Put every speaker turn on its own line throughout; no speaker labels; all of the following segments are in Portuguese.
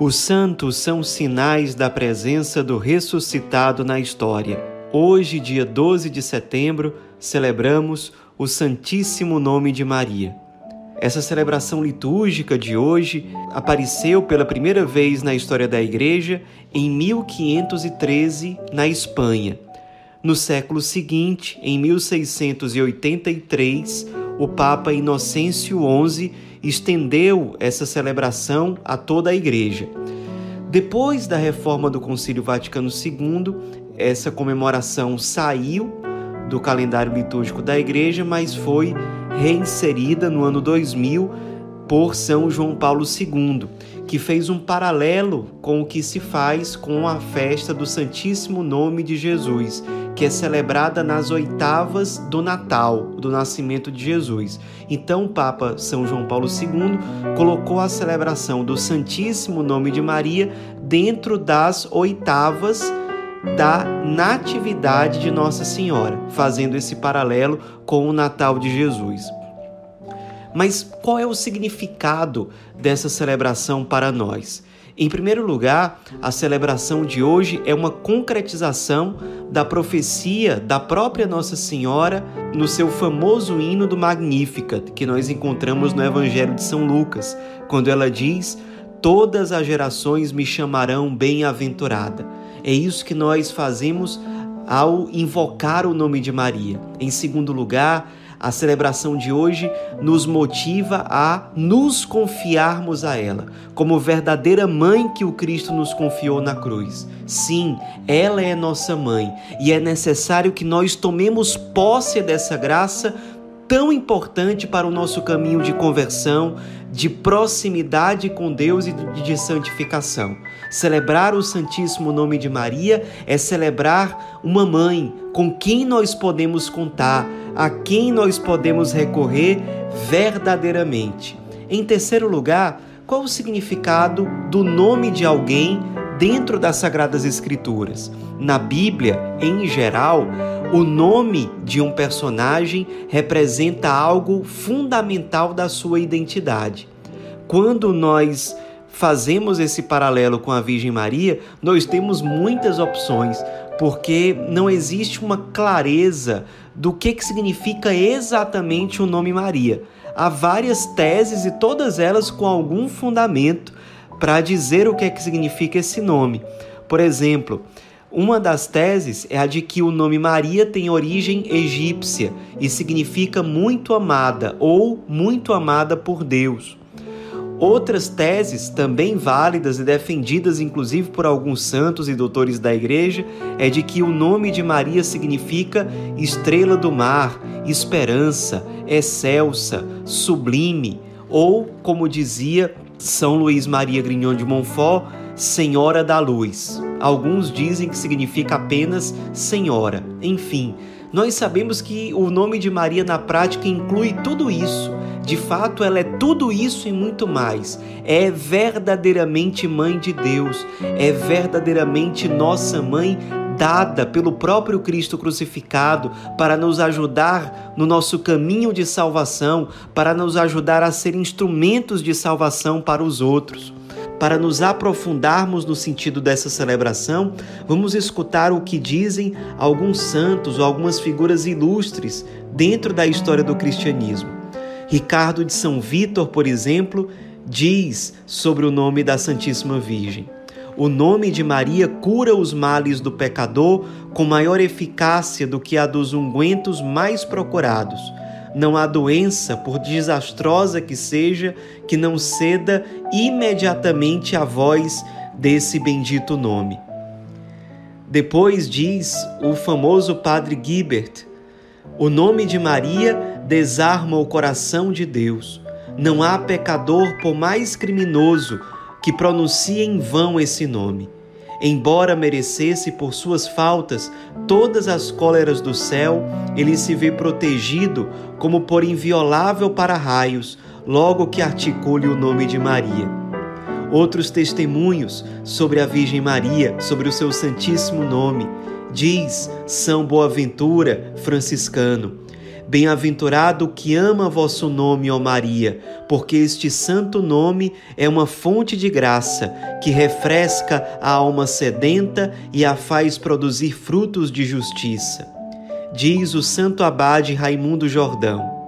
Os santos são sinais da presença do ressuscitado na história. Hoje, dia 12 de setembro, celebramos o Santíssimo Nome de Maria. Essa celebração litúrgica de hoje apareceu pela primeira vez na história da Igreja em 1513, na Espanha. No século seguinte, em 1683, o Papa Inocêncio XI estendeu essa celebração a toda a Igreja. Depois da reforma do Concílio Vaticano II, essa comemoração saiu do calendário litúrgico da Igreja, mas foi reinserida no ano 2000 por São João Paulo II, que fez um paralelo com o que se faz com a festa do Santíssimo Nome de Jesus, que é celebrada nas oitavas do Natal, do nascimento de Jesus. Então, o Papa São João Paulo II colocou a celebração do Santíssimo Nome de Maria dentro das oitavas da Natividade de Nossa Senhora, fazendo esse paralelo com o Natal de Jesus. Mas qual é o significado dessa celebração para nós? Em primeiro lugar, a celebração de hoje é uma concretização da profecia da própria Nossa Senhora no seu famoso hino do Magnificat, que nós encontramos no Evangelho de São Lucas, quando ela diz: Todas as gerações me chamarão bem-aventurada. É isso que nós fazemos ao invocar o nome de Maria. Em segundo lugar, a celebração de hoje nos motiva a nos confiarmos a ela, como verdadeira mãe que o Cristo nos confiou na cruz. Sim, ela é nossa mãe e é necessário que nós tomemos posse dessa graça tão importante para o nosso caminho de conversão, de proximidade com Deus e de santificação. Celebrar o Santíssimo Nome de Maria é celebrar uma mãe com quem nós podemos contar, a quem nós podemos recorrer verdadeiramente. Em terceiro lugar, qual o significado do nome de alguém dentro das Sagradas Escrituras? Na Bíblia, em geral, o nome de um personagem representa algo fundamental da sua identidade. Quando nós fazemos esse paralelo com a Virgem Maria, nós temos muitas opções, porque não existe uma clareza do que, que significa exatamente o nome Maria. Há várias teses e todas elas com algum fundamento para dizer o que, é que significa esse nome. Por exemplo, uma das teses é a de que o nome Maria tem origem egípcia e significa muito amada ou muito amada por Deus. Outras teses, também válidas e defendidas inclusive por alguns santos e doutores da Igreja, é de que o nome de Maria significa estrela do mar, esperança, excelsa, sublime, ou, como dizia São Luís Maria Grignon de Montfort, Senhora da Luz. Alguns dizem que significa apenas Senhora. Enfim, nós sabemos que o nome de Maria na prática inclui tudo isso. De fato, ela é tudo isso e muito mais. É verdadeiramente mãe de Deus, é verdadeiramente nossa mãe dada pelo próprio Cristo crucificado para nos ajudar no nosso caminho de salvação, para nos ajudar a ser instrumentos de salvação para os outros. Para nos aprofundarmos no sentido dessa celebração, vamos escutar o que dizem alguns santos ou algumas figuras ilustres dentro da história do cristianismo. Ricardo de São Vítor, por exemplo, diz sobre o nome da Santíssima Virgem: O nome de Maria cura os males do pecador com maior eficácia do que a dos ungüentos mais procurados não há doença, por desastrosa que seja, que não ceda imediatamente à voz desse bendito nome. Depois diz o famoso padre Guibert: o nome de Maria desarma o coração de Deus. Não há pecador, por mais criminoso, que pronuncie em vão esse nome. Embora merecesse por suas faltas todas as cóleras do céu, ele se vê protegido como por inviolável para-raios, logo que articule o nome de Maria. Outros testemunhos sobre a Virgem Maria, sobre o seu santíssimo nome, diz São Boaventura, franciscano: Bem-aventurado que ama vosso nome, ó Maria, porque este santo nome é uma fonte de graça que refresca a alma sedenta e a faz produzir frutos de justiça. Diz o santo abade Raimundo Jordão.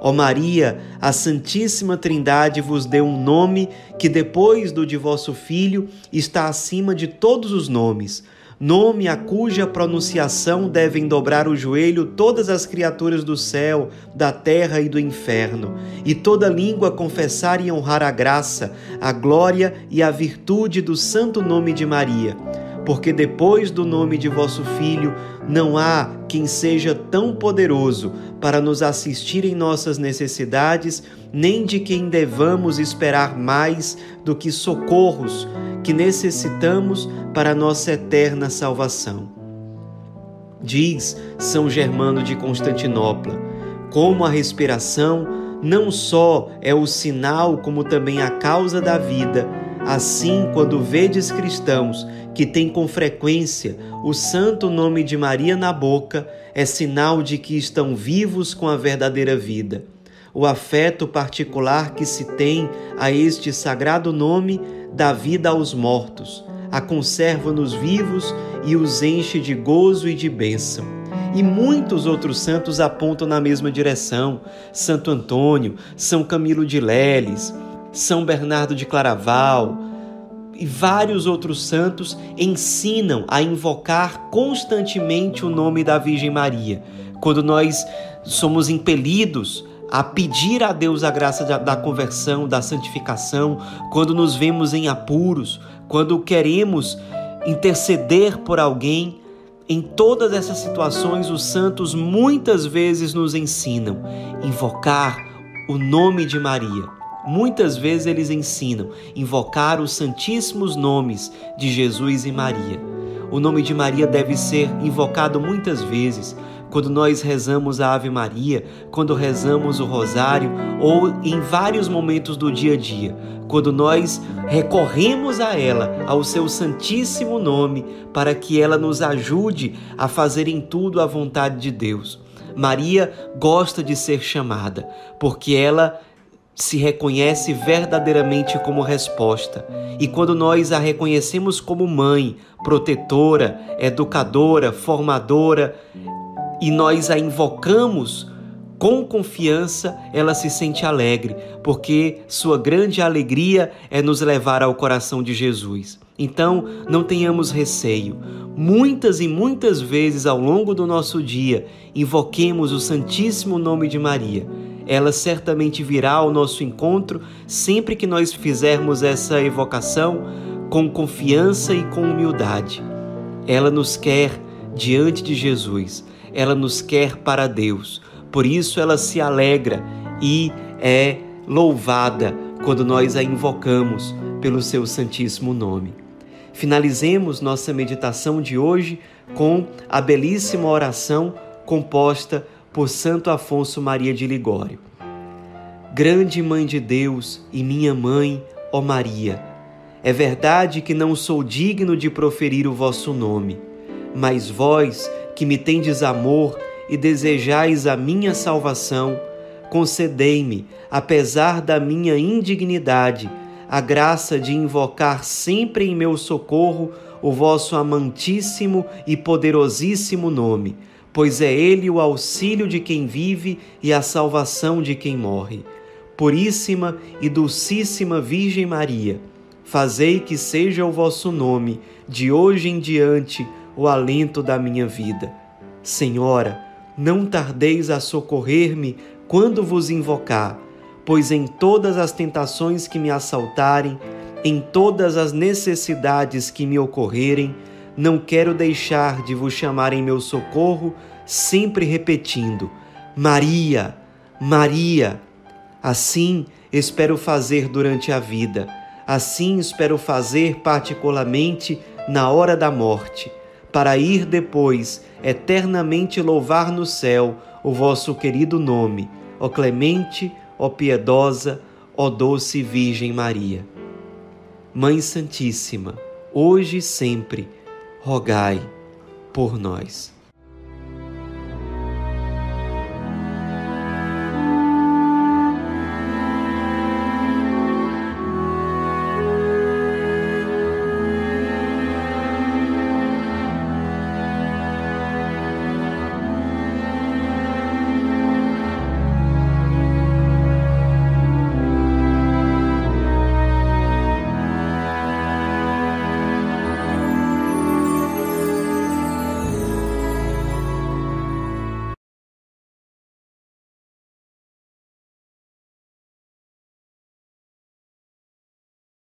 Ó Maria, a Santíssima Trindade vos deu um nome que, depois do de vosso Filho, está acima de todos os nomes nome a cuja pronunciação devem dobrar o joelho todas as criaturas do céu, da terra e do inferno, e toda língua confessar e honrar a graça, a glória e a virtude do santo nome de Maria. Porque depois do nome de vosso Filho, não há quem seja tão poderoso para nos assistir em nossas necessidades, nem de quem devamos esperar mais do que socorros que necessitamos para nossa eterna salvação. Diz São Germano de Constantinopla: como a respiração não só é o sinal, como também a causa da vida, assim, quando vedes cristãos que têm com frequência o santo nome de Maria na boca, é sinal de que estão vivos com a verdadeira vida. O afeto particular que se tem a este sagrado nome dá vida aos mortos, a conserva-nos vivos e os enche de gozo e de bênção. E muitos outros santos apontam na mesma direção: Santo Antônio, São Camilo de Leles, São Bernardo de Claraval e vários outros santos ensinam a invocar constantemente o nome da Virgem Maria. Quando nós somos impelidos a pedir a Deus a graça da conversão, da santificação, quando nos vemos em apuros, quando queremos interceder por alguém. Em todas essas situações, os santos muitas vezes nos ensinam invocar o nome de Maria. Muitas vezes eles ensinam invocar os santíssimos nomes de Jesus e Maria. O nome de Maria deve ser invocado muitas vezes, quando nós rezamos a Ave Maria, quando rezamos o Rosário ou em vários momentos do dia a dia, quando nós recorremos a ela, ao seu Santíssimo nome, para que ela nos ajude a fazer em tudo a vontade de Deus. Maria gosta de ser chamada, porque ela se reconhece verdadeiramente como resposta. E quando nós a reconhecemos como mãe, protetora, educadora, formadora, e nós a invocamos com confiança, ela se sente alegre, porque sua grande alegria é nos levar ao coração de Jesus. Então, não tenhamos receio. Muitas e muitas vezes ao longo do nosso dia, invoquemos o Santíssimo Nome de Maria. Ela certamente virá ao nosso encontro sempre que nós fizermos essa evocação com confiança e com humildade. Ela nos quer diante de Jesus ela nos quer para Deus. Por isso ela se alegra e é louvada quando nós a invocamos pelo seu santíssimo nome. Finalizemos nossa meditação de hoje com a belíssima oração composta por Santo Afonso Maria de Ligório. Grande Mãe de Deus e minha mãe, ó Maria, é verdade que não sou digno de proferir o vosso nome, mas vós que me tendes amor e desejais a minha salvação, concedei-me, apesar da minha indignidade, a graça de invocar sempre em meu socorro o vosso amantíssimo e poderosíssimo nome, pois é ele o auxílio de quem vive e a salvação de quem morre. Puríssima e dulcíssima Virgem Maria, fazei que seja o vosso nome, de hoje em diante, o alento da minha vida. Senhora, não tardeis a socorrer-me quando vos invocar, pois em todas as tentações que me assaltarem, em todas as necessidades que me ocorrerem, não quero deixar de vos chamar em meu socorro, sempre repetindo: Maria, Maria. Assim espero fazer durante a vida, assim espero fazer particularmente na hora da morte para ir depois eternamente louvar no céu o vosso querido nome, ó clemente, ó piedosa, ó doce Virgem Maria. Mãe Santíssima, hoje e sempre, rogai por nós.